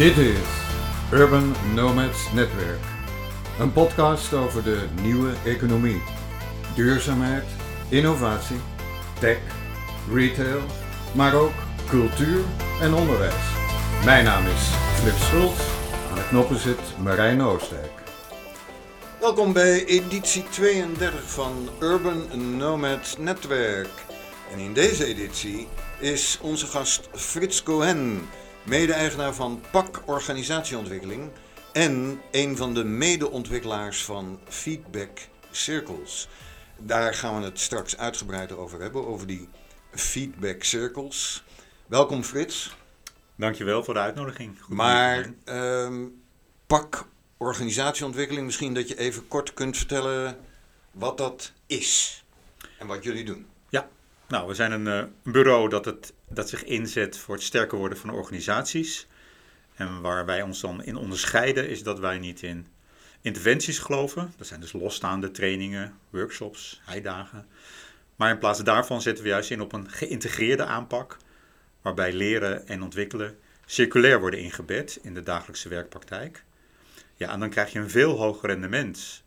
Dit is Urban Nomads Netwerk. Een podcast over de nieuwe economie. Duurzaamheid, innovatie, tech, retail, maar ook cultuur en onderwijs. Mijn naam is Flip Schultz. Aan de knoppen zit Marijn Oostdijk. Welkom bij editie 32 van Urban Nomads Netwerk. En in deze editie is onze gast Frits Cohen, mede-eigenaar van PAK Organisatieontwikkeling en een van de mede-ontwikkelaars van Feedback Circles. Daar gaan we het straks uitgebreider over hebben, over die Feedback Circles. Welkom Frits. Dankjewel voor de uitnodiging. Goed maar ehm, PAK Organisatieontwikkeling, misschien dat je even kort kunt vertellen wat dat is en wat jullie doen. Nou, we zijn een, uh, bureau dat, het, dat zich inzet voor het sterker worden van organisaties. En waar wij ons dan in onderscheiden is dat wij niet in interventies geloven. Dat zijn dus losstaande trainingen, workshops, heidagen. Maar in plaats daarvan zetten we juist in op een geïntegreerde aanpak. Waarbij leren en ontwikkelen circulair worden ingebed in de dagelijkse werkpraktijk. Ja, en dan krijg je een veel hoger rendement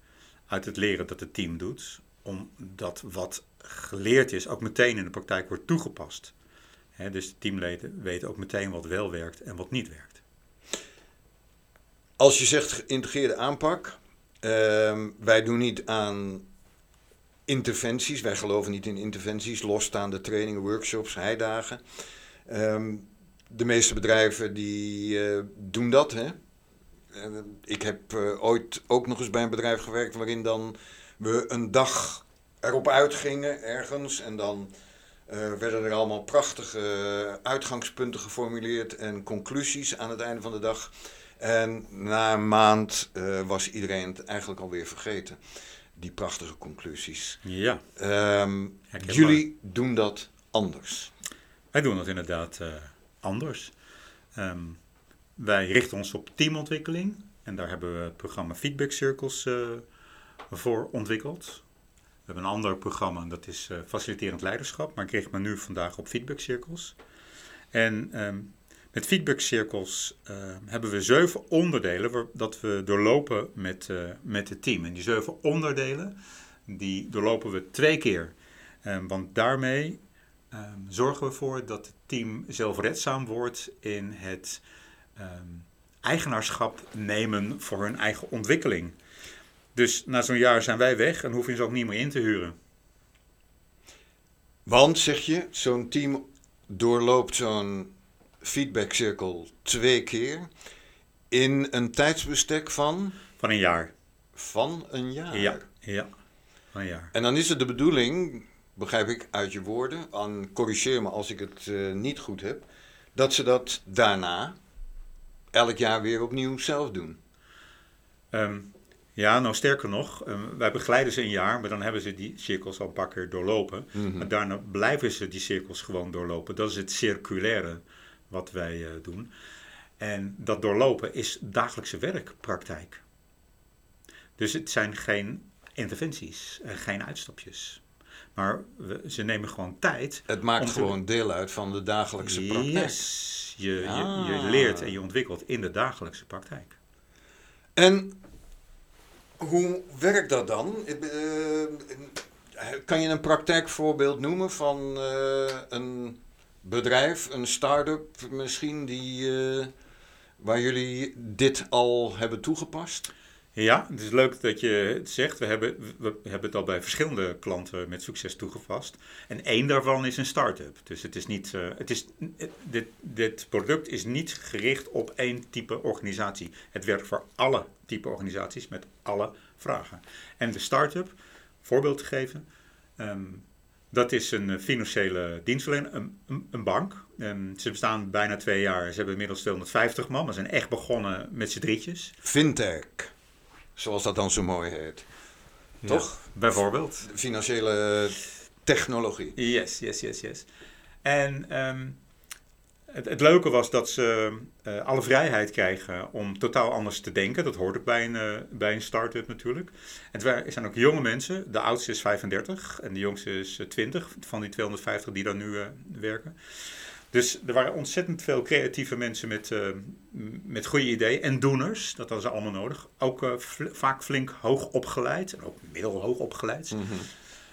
uit het leren dat het team doet. Omdat wat geleerd is ook meteen in de praktijk wordt toegepast. dus de teamleden weten ook meteen wat wel werkt en wat niet werkt. Als je zegt geïntegreerde aanpak, uh, wij doen niet aan interventies, wij geloven niet in interventies, losstaande trainingen, workshops, heidagen. Uh, de meeste bedrijven die uh, doen dat. Hè? ik heb uh, ooit ook nog eens bij een bedrijf gewerkt waarin dan we een dag erop uitgingen ergens en dan uh, werden er allemaal prachtige uitgangspunten geformuleerd en conclusies aan het einde van de dag. En na een maand uh, was iedereen het eigenlijk alweer vergeten. Die prachtige conclusies. Ja. Um, jullie doen dat anders. Wij doen dat inderdaad uh, anders. Um, wij richten ons op teamontwikkeling. En daar hebben we het programma Feedback Circles voor ontwikkeld. We hebben een ander programma, dat is uh, faciliterend leiderschap. Maar ik richt me nu vandaag op Feedback Circles. En um, met Feedback Circles uh, hebben we zeven onderdelen dat we doorlopen met, met het team. En die zeven onderdelen, die doorlopen we twee keer. Um, want daarmee zorgen we ervoor dat het team zelfredzaam wordt in het eigenaarschap nemen voor hun eigen ontwikkeling. Dus na zo'n jaar zijn wij weg en hoef je ze ook niet meer in te huren. Want, zeg je, zo'n team doorloopt zo'n feedbackcirkel twee keer in een tijdsbestek van? Van een jaar. Van een jaar? Ja, ja van een jaar. En dan is het de bedoeling, begrijp ik uit je woorden, en corrigeer me als ik het uh, niet goed heb, dat ze dat daarna elk jaar weer opnieuw zelf doen? Um, ja, nou sterker nog, um, wij begeleiden ze een jaar, maar dan hebben ze die cirkels al een paar keer doorlopen. Mm -hmm. Maar daarna blijven ze die cirkels gewoon doorlopen. Dat is het circulaire wat wij uh, doen. En dat doorlopen is dagelijkse werkpraktijk. Dus het zijn geen interventies, geen uitstapjes. Maar we, ze nemen gewoon tijd. Het maakt gewoon deel uit van de dagelijkse praktijk. Yes, je, je, je leert en je ontwikkelt in de dagelijkse praktijk. En hoe werkt dat dan? Kan je een praktijkvoorbeeld noemen van uh, een bedrijf, een start-up misschien, die, uh, waar jullie dit al hebben toegepast? Ja, het is leuk dat je het zegt. We hebben, we hebben het al bij verschillende klanten met succes toegepast. En één daarvan is een start-up. Dus het is niet, uh, het is, dit, dit product is niet gericht op één type organisatie. Het werkt voor alle type organisaties met alle vragen. En de start-up, voorbeeld te geven, um, dat is een financiële dienstverlener, een, een, bank. Um, ze bestaan bijna twee jaar. Ze hebben inmiddels 250 man, maar zijn echt begonnen met z'n drietjes. Fintech. Zoals dat dan zo mooi heet. Ja, Toch? Bijvoorbeeld. Financiële technologie. Yes, yes, yes, yes. En um, het, het, leuke was dat ze uh, alle vrijheid krijgen om totaal anders te denken. Dat hoort ook bij een, uh, bij een start-up natuurlijk. En het zijn ook jonge mensen. De oudste is 35 en de jongste is 20 van die 250 die daar nu uh, werken. Dus er waren ontzettend veel creatieve mensen met, uh, met goede ideeën en doeners. Dat hadden ze allemaal nodig. Ook uh, vaak flink hoog opgeleid. En ook middelhoog opgeleid. Mm -hmm.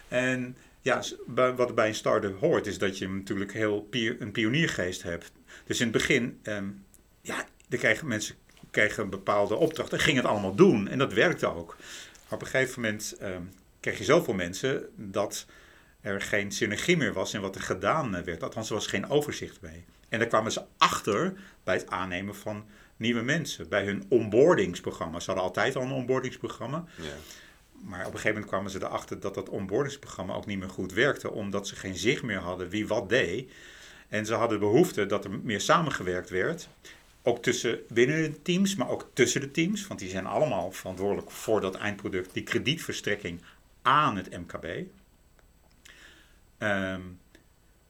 En ja, wat bij een start-up hoort, is dat je natuurlijk heel pier, een pioniergeest hebt. Dus in het begin, um, ja, dan kregen mensen kregen een bepaalde opdracht en gingen het allemaal doen. En dat werkte ook. Maar op een gegeven moment um, kreeg je zoveel mensen dat er geen synergie meer was in wat er gedaan werd. Althans, er was geen overzicht mee. En daar kwamen ze achter bij het aannemen van nieuwe mensen. Bij hun onboardingsprogramma. Ze hadden altijd al een onboardingsprogramma. Ja. Maar op een gegeven moment kwamen ze erachter dat dat onboardingsprogramma ook niet meer goed werkte. Omdat ze geen zicht meer hadden wie wat deed. En ze hadden behoefte dat er meer samengewerkt werd. Ook tussen binnen de teams, maar ook tussen de teams. Want die zijn allemaal verantwoordelijk voor dat eindproduct. Die kredietverstrekking aan het MKB. Um,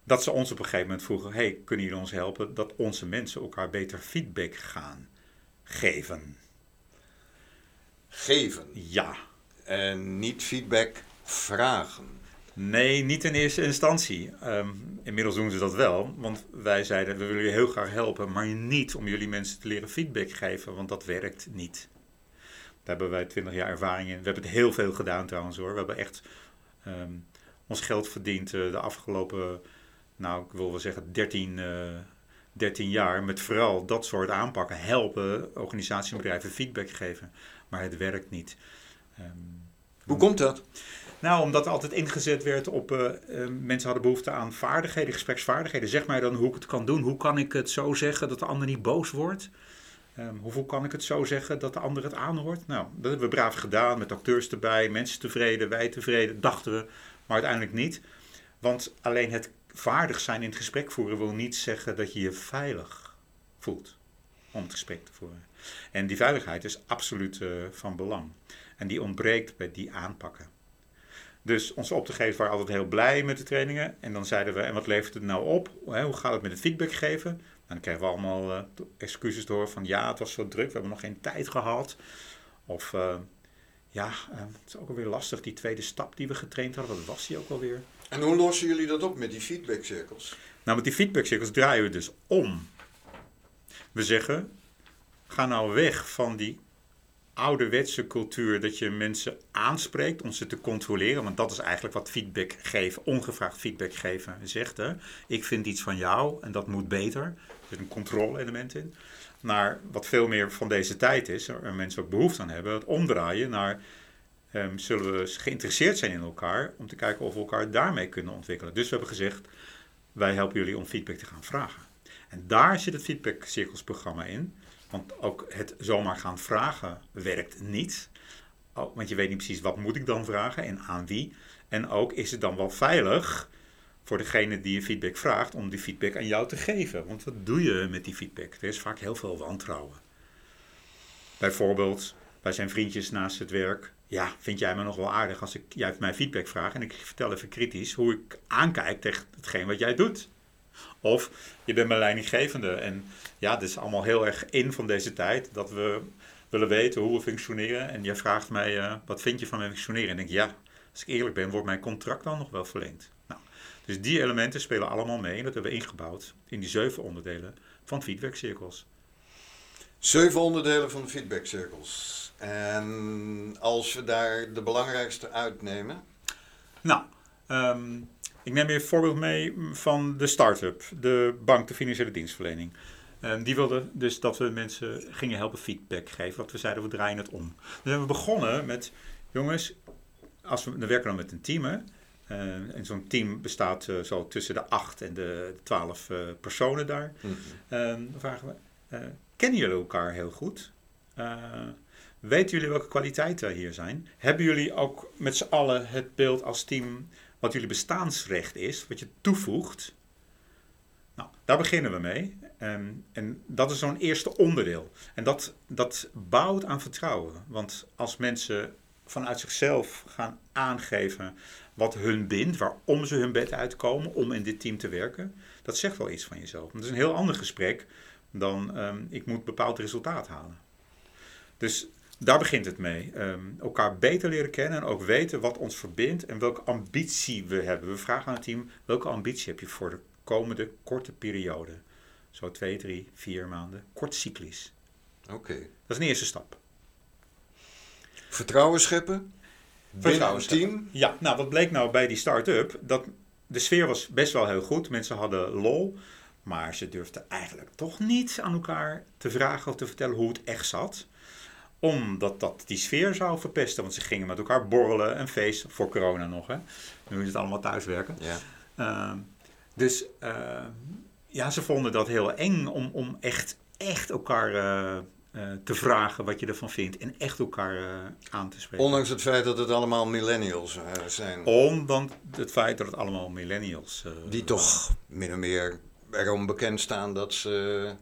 dat ze ons op een gegeven moment vroegen: hey, kunnen jullie ons helpen dat onze mensen elkaar beter feedback gaan geven? Geven? Ja. En niet feedback vragen? Nee, niet in eerste instantie. Um, inmiddels doen ze dat wel, want wij zeiden: we willen jullie heel graag helpen, maar niet om jullie mensen te leren feedback geven, want dat werkt niet. Daar hebben wij 20 jaar ervaring in. We hebben het heel veel gedaan trouwens hoor. We hebben echt. Um, ons geld verdiend uh, de afgelopen, nou ik wil wel zeggen 13, uh, 13 jaar met vooral dat soort aanpakken. Helpen organisatiebedrijven feedback geven. Maar het werkt niet. Um, Hoe komt dat? Nou, omdat er altijd ingezet werd op uh, mensen hadden behoefte aan vaardigheden, gespreksvaardigheden. Zeg mij dan hoe ik het kan doen. Hoe kan ik het zo zeggen dat de ander niet boos wordt? Um, hoeveel kan ik het zo zeggen dat de ander het aanhoort? Nou, dat hebben we braaf gedaan met acteurs erbij, mensen tevreden, wij tevreden, dachten we maar uiteindelijk niet. Want alleen het vaardig zijn in het gesprek voeren wil niet zeggen dat je je veilig voelt om het gesprek te voeren. En die veiligheid is absoluut uh, van belang. En die ontbreekt bij die aanpakken. Dus onze opdrachtgevers waren altijd heel blij met de trainingen. En dan zeiden we, en wat levert het nou op? Hoe gaat het met het feedback geven? En dan kregen we allemaal uh, excuses door van ja, het was zo druk, we hebben nog geen tijd gehad. Of uh, ja, uh, het is ook alweer lastig, die tweede stap die we getraind hadden. Wat was die ook alweer? En hoe lossen jullie dat op met die feedbackcirkels? Nou, met die feedbackcirkels draaien we dus om. We zeggen, ga nou weg van die ouderwetse cultuur dat je mensen aanspreekt om ze te controleren. Want dat is eigenlijk wat feedback geven, ongevraagd feedback geven zegt. Hè? Ik vind iets van jou en dat moet beter. Er zit een controle-element in naar wat veel meer van deze tijd is, en mensen ook behoefte aan hebben, het omdraaien naar um, zullen we geïnteresseerd zijn in elkaar om te kijken of we elkaar daarmee kunnen ontwikkelen. Dus we hebben gezegd, wij helpen jullie om feedback te gaan vragen. En daar zit het feedback cirkelsprogramma in, want ook het zomaar gaan vragen werkt niet. Want je weet niet precies wat moet ik dan vragen en aan wie. En ook is het dan wel veilig voor degene die je feedback vraagt om die feedback aan jou te geven. Want wat doe je met die feedback? Er is vaak heel veel wantrouwen. Bijvoorbeeld, bij zijn vriendjes naast het werk. Ja, vind jij me nog wel aardig als ik jij mij feedback vraag en ik vertel even kritisch hoe ik aankijk tegen hetgeen wat jij doet? Of je bent mijn leidinggevende en ja, dit is allemaal heel erg in van deze tijd dat we willen weten hoe we functioneren. En jij vraagt mij, uh, wat vind je van mijn functioneren? En ik denk, ja, als ik eerlijk ben, wordt mijn contract dan nog wel verlengd. Dus die elementen spelen allemaal mee en dat hebben we ingebouwd in die zeven onderdelen van feedbackcirkels. Zeven onderdelen van de feedbackcirkels. En als we daar de belangrijkste uitnemen? Nou, um, ik neem je een voorbeeld mee van de start-up, de bank, de financiële dienstverlening. Um, die wilde dus dat we mensen gingen helpen feedback geven. Want we zeiden, we draaien het om. Dus hebben we begonnen met, jongens, als we, we werken dan met een team, hè, en zo'n team bestaat uh, zo tussen de acht en de twaalf uh, personen daar. Mm -hmm. dan vragen we, kennen jullie elkaar heel goed? weten jullie welke kwaliteiten hier zijn? Hebben jullie ook met z'n allen het beeld als team wat jullie bestaansrecht is, wat je toevoegt? Nou, daar beginnen we mee. Um, en dat is zo'n eerste onderdeel. En dat, dat bouwt aan vertrouwen. Want als mensen vanuit zichzelf gaan aangeven wat hun bindt, waarom ze hun bed uitkomen om in dit team te werken, dat zegt wel iets van jezelf. Dat is een heel ander gesprek dan um, ik moet bepaald resultaat halen. Dus daar begint het mee. Um, elkaar beter leren kennen en ook weten wat ons verbindt en welke ambitie we hebben. We vragen aan het team, welke ambitie heb je voor de komende korte periode. Zo twee, drie, vier maanden. Kort cyclisch. Oké. Dat is een eerste stap. Vertrouwen scheppen. Binnen team. Ja, nou wat bleek nou bij die start-up? Dat de sfeer was best wel heel goed. Mensen hadden lol. Maar ze durfden eigenlijk toch niet aan elkaar te vragen of te vertellen hoe het echt zat. Omdat dat die sfeer zou verpesten. Want ze gingen met elkaar borrelen en feesten. Voor corona nog, hè. Nu is het allemaal thuiswerken. Ja. Ehm, dus uh, ja, ze vonden dat heel eng om, om echt, echt elkaar uh, te vragen wat je ervan vindt. En echt elkaar aan te spreken. Ondanks het feit dat het allemaal millennials zijn. Ondanks het feit dat het allemaal millennials Die toch min of meer erom bekend staan dat ze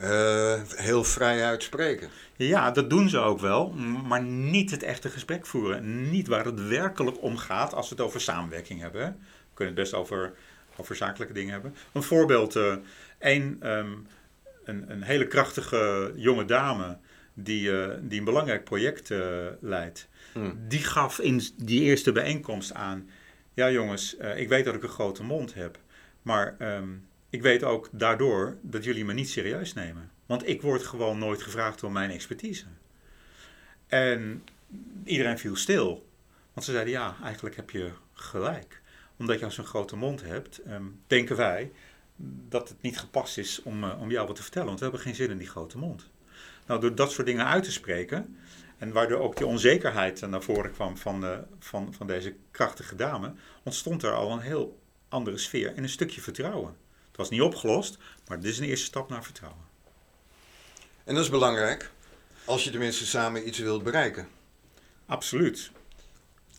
uh, heel vrij uitspreken. Ja, dat doen ze ook wel, maar niet het echte gesprek voeren. Niet waar het werkelijk om gaat als we het over samenwerking hebben. We kunnen het best over, over zakelijke dingen hebben. Een voorbeeld, uh, um, een, een, hele krachtige jonge dame die, uh, die een belangrijk project leidt. Hmm. Die gaf in die eerste bijeenkomst aan, ja jongens, ik weet dat ik een grote mond heb. Maar um, ik weet ook daardoor dat jullie me niet serieus nemen. Want ik word gewoon nooit gevraagd om mijn expertise. En iedereen viel stil. Want ze zeiden, ja, eigenlijk heb je gelijk. Omdat je zo'n grote mond hebt, um, denken wij dat het niet gepast is om, uh, om jou wat te vertellen. Want we hebben geen zin in die grote mond. Nou, door dat soort dingen uit te spreken... en waardoor ook die onzekerheid naar voren kwam van, de, van, van deze krachtige dame... ontstond er al een heel andere sfeer en een stukje vertrouwen. Het was niet opgelost, maar dit is een eerste stap naar vertrouwen. En dat is belangrijk als je tenminste samen iets wilt bereiken. Absoluut.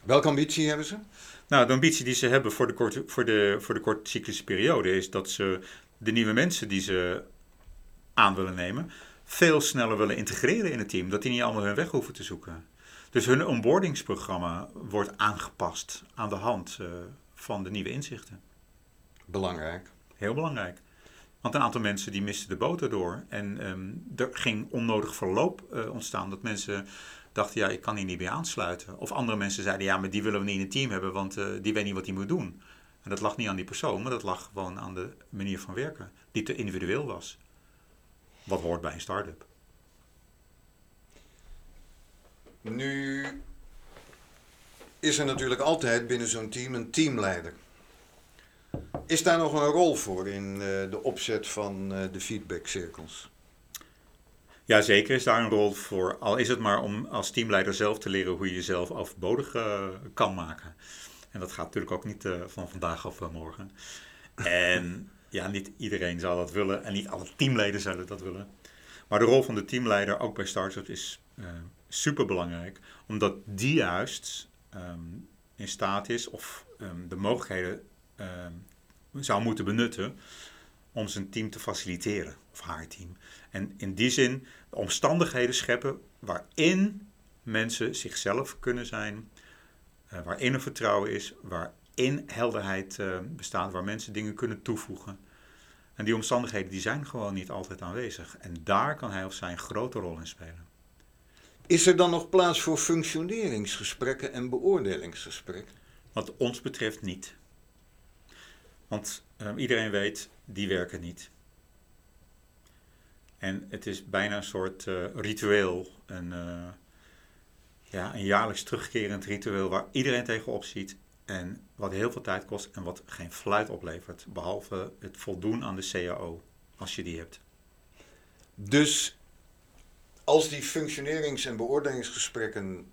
Welke ambitie hebben ze? Nou, de ambitie die ze hebben voor de, korte, voor de, voor de kortcyclische periode is dat ze de nieuwe mensen die ze aan willen nemen, veel sneller willen integreren in het team. Dat die niet allemaal hun weg hoeven te zoeken. Dus hun onboardingsprogramma wordt aangepast aan de hand uh, van de nieuwe inzichten. Belangrijk. Heel belangrijk. Want een aantal mensen die misten de boot erdoor. En um, er ging onnodig verloop uh, ontstaan. Dat mensen dachten, ja, ik kan hier niet meer aansluiten. Of andere mensen zeiden, ja, maar die willen we niet in het team hebben, want uh, die weet niet wat hij moet doen. En dat lag niet aan die persoon, maar dat lag gewoon aan de manier van werken. Die te individueel was. Wat hoort bij een start-up. Nu is er natuurlijk altijd binnen zo'n team een teamleider. Is daar nog een rol voor in uh, de opzet van uh, de feedbackcirkels? Ja, zeker is daar een rol voor. Al is het maar om als teamleider zelf te leren hoe je jezelf overbodig uh, kan maken. En dat gaat natuurlijk ook niet van vandaag of morgen. En ja, niet iedereen zal dat willen en niet alle teamleden zouden dat willen. Maar de rol van de teamleider, ook bij startups, is super belangrijk. Omdat die juist um, in staat is of um, de mogelijkheden uh, zou moeten benutten om zijn team te faciliteren, of haar team. En in die zin de omstandigheden scheppen waarin mensen zichzelf kunnen zijn, uh, waarin er vertrouwen is, waarin helderheid uh, bestaat, waar mensen dingen kunnen toevoegen. En die omstandigheden die zijn gewoon niet altijd aanwezig. En daar kan hij of zij een grote rol in spelen. Is er dan nog plaats voor functioneringsgesprekken en beoordelingsgesprekken? Wat ons betreft niet. Want um, iedereen weet, die werken niet. En het is bijna een soort uh, ritueel, een, uh, ja, een jaarlijks terugkerend ritueel waar iedereen tegenop ziet en wat heel veel tijd kost en wat geen fluit oplevert, behalve het voldoen aan de CAO, als je die hebt. Dus als die functionerings- en beoordelingsgesprekken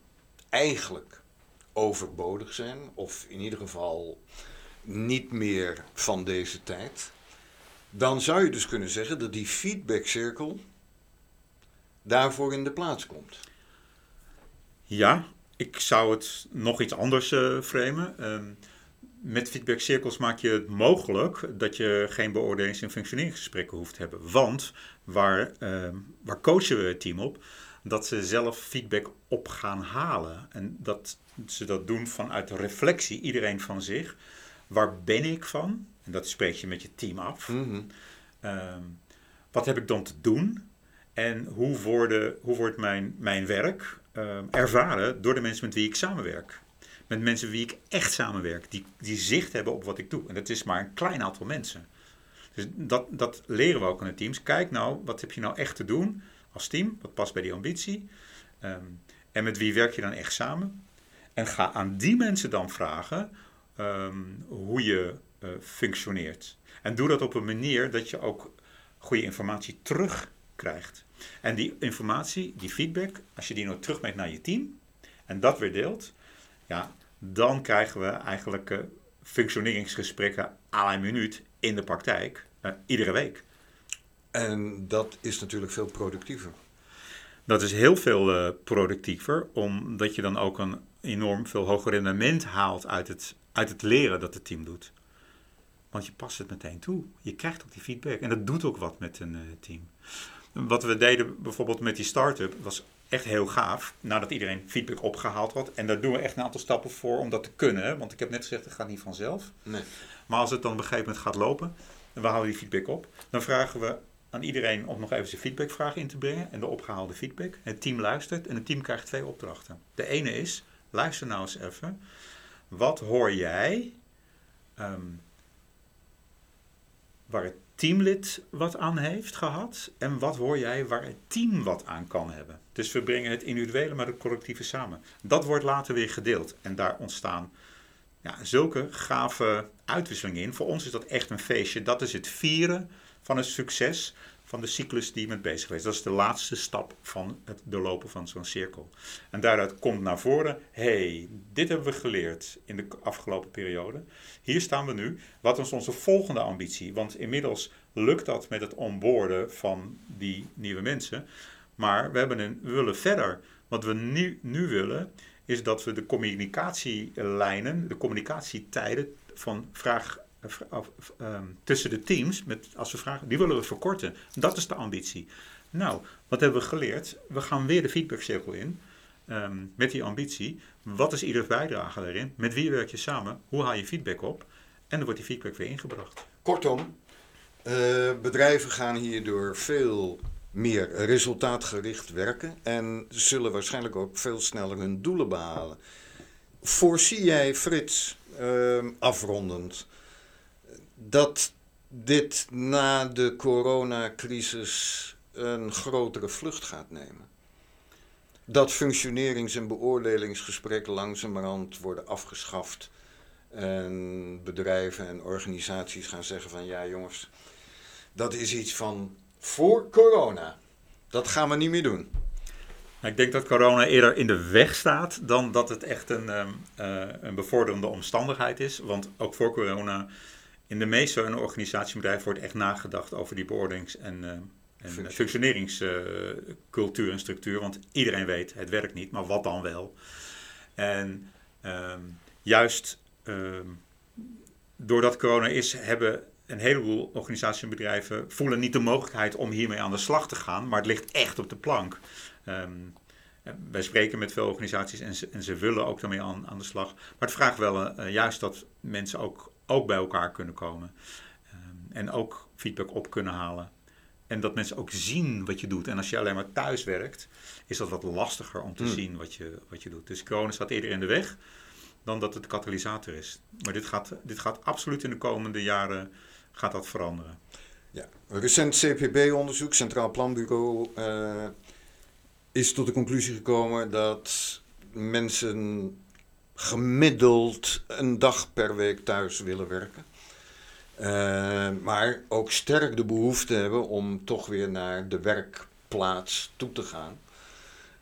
eigenlijk overbodig zijn, of in ieder geval niet meer van deze tijd, dan zou je dus kunnen zeggen dat die feedbackcirkel daarvoor in de plaats komt. Ja, ik zou het nog iets anders uh, framen. Um, met feedbackcirkels maak je het mogelijk dat je geen beoordelings- en functioneringsgesprekken hoeft te hebben. Want waar, uh, waar coachen we het team op? Dat ze zelf feedback op gaan halen. En dat ze dat doen vanuit reflectie, iedereen van zich. Waar ben ik van? En dat spreek je met je team af. Mm-hmm. Um, wat heb ik dan te doen? En hoe, worden, hoe wordt mijn, mijn werk um, ervaren door de mensen met wie ik samenwerk? met mensen wie ik echt samenwerk, die, die zicht hebben op wat ik doe. En dat is maar een klein aantal mensen. Dus dat, dat leren we ook aan de teams. Kijk nou, wat heb je nou echt te doen als team? Wat past bij die ambitie? Ehm, en met wie werk je dan echt samen? En ga aan die mensen dan vragen ehm, hoe je uh, functioneert. En doe dat op een manier dat je ook goede informatie terugkrijgt. En die informatie, die feedback, als je die nou terugmeet naar je team en dat weer deelt, ja, dan krijgen we eigenlijk uh, functioneringsgesprekken à la minuut in de praktijk, uh, iedere week. En dat is natuurlijk veel productiever. Dat is heel veel uh, productiever, omdat je dan ook een enorm veel hoger rendement haalt uit het, uit het leren dat het team doet. Want je past het meteen toe. Je krijgt ook die feedback. En dat doet ook wat met een uh, team. Wat we deden bijvoorbeeld met die start-up was echt heel gaaf. Nadat iedereen feedback opgehaald had. En daar doen we echt een aantal stappen voor om dat te kunnen. Want ik heb net gezegd, het gaat niet vanzelf. Nee. Maar als het dan op een gegeven moment gaat lopen. En we houden die feedback op. Dan vragen we aan iedereen om nog even zijn feedbackvraag in te brengen. En de opgehaalde feedback. Het team luistert en het team krijgt twee opdrachten. De ene is, luister nou eens even. Wat hoor jij um, waar het teamlid wat aan heeft gehad? En wat hoor jij waar het team wat aan kan hebben? Dus we brengen het individuele met het collectieve samen. Dat wordt later weer gedeeld. En daar ontstaan ja, zulke gave uitwisselingen in. Voor ons is dat echt een feestje. Dat is het vieren van het succes van de cyclus die met bezig is. Dat is de laatste stap van het doorlopen van zo'n cirkel. En daaruit komt naar voren, hey, dit hebben we geleerd in de afgelopen periode. Hier staan we nu. Wat is onze volgende ambitie? Want inmiddels lukt dat met het onboorden van die nieuwe mensen. Maar we, hebben een, we willen verder. Wat we nu, nu willen, is dat we de communicatielijnen, de communicatietijden van vraag Ehm, tussen de teams, met, als we vragen, die willen we verkorten. Dat is de ambitie. Nou, wat hebben we geleerd? We gaan weer de feedbackcirkel in ehm, met die ambitie. Wat is ieders bijdrage daarin? Met wie werk je samen? Hoe haal je feedback op? En dan wordt die feedback weer ingebracht. Kortom, uh, bedrijven gaan hierdoor veel meer resultaatgericht werken en zullen waarschijnlijk ook veel sneller hun doelen behalen. Voorzie jij, Frits, uh, afrondend, dat dit na de coronacrisis een grotere vlucht gaat nemen. Dat functionerings- en beoordelingsgesprekken langzamerhand worden afgeschaft. En bedrijven en organisaties gaan zeggen van ja jongens, dat is iets van voor corona. Dat gaan we niet meer doen. Ik denk dat corona eerder in de weg staat dan dat het echt een, um, uh, een bevorderende omstandigheid is. Want ook voor corona in de meeste organisatiebedrijven wordt echt nagedacht over die beoordelings- en, uh, en functioneringscultuur uh, en structuur. Want iedereen weet, het werkt niet, maar wat dan wel? En um, juist um, doordat corona is, hebben een heleboel organisaties en bedrijven voelen niet de mogelijkheid om hiermee aan de slag te gaan, maar het ligt echt op de plank. Um, wij spreken met veel organisaties en ze, en ze willen ook daarmee aan, aan de slag. Maar het vraagt wel uh, juist dat mensen ook ook bij elkaar kunnen komen. Um, en ook feedback op kunnen halen. En dat mensen ook zien wat je doet. En als je alleen maar thuis werkt, is dat wat lastiger om te hmm. zien wat je, wat je doet. Dus corona staat eerder in de weg dan dat het katalysator is. Maar dit gaat, dit gaat absoluut in de komende jaren gaat dat veranderen. Ja, een recent CPB-onderzoek, Centraal Planbureau, uh, is tot de conclusie gekomen dat mensen gemiddeld een dag per week thuis willen werken. Uh, maar ook sterk de behoefte hebben om toch weer naar de werkplaats toe te gaan.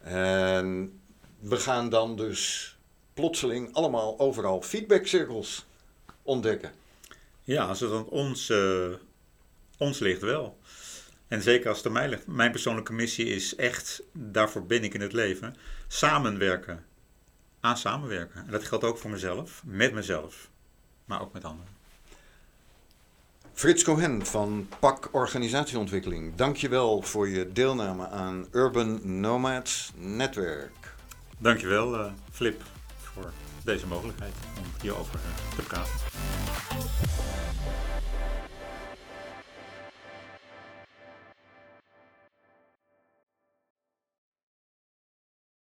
En we gaan dan dus plotseling allemaal overal feedbackcirkels ontdekken. Ja, als het aan ons, uh, ons ligt wel. En zeker als het aan mij ligt. Mijn persoonlijke missie is echt, daarvoor ben ik in het leven, samenwerken aan samenwerken. En dat geldt ook voor mezelf, met mezelf, maar ook met anderen. Frits Cohen van PAK Organisatieontwikkeling, dankjewel voor je deelname aan Urban Nomads Netwerk. Dankjewel uh, Flip voor deze mogelijkheid om hierover te praten.